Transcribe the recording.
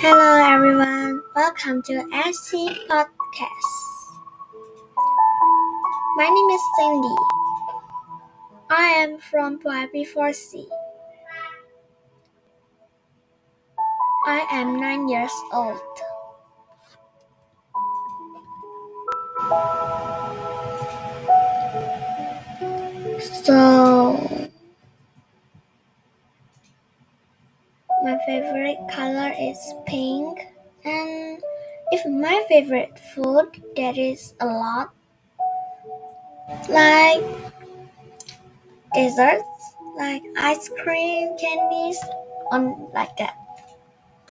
Hello everyone, welcome to SC Podcast. My name is Cindy. I am from YB4C. I am 9 years old. So, my favorite color is pink, and if my favorite food, there is a lot like desserts, like ice cream, candies, on like that.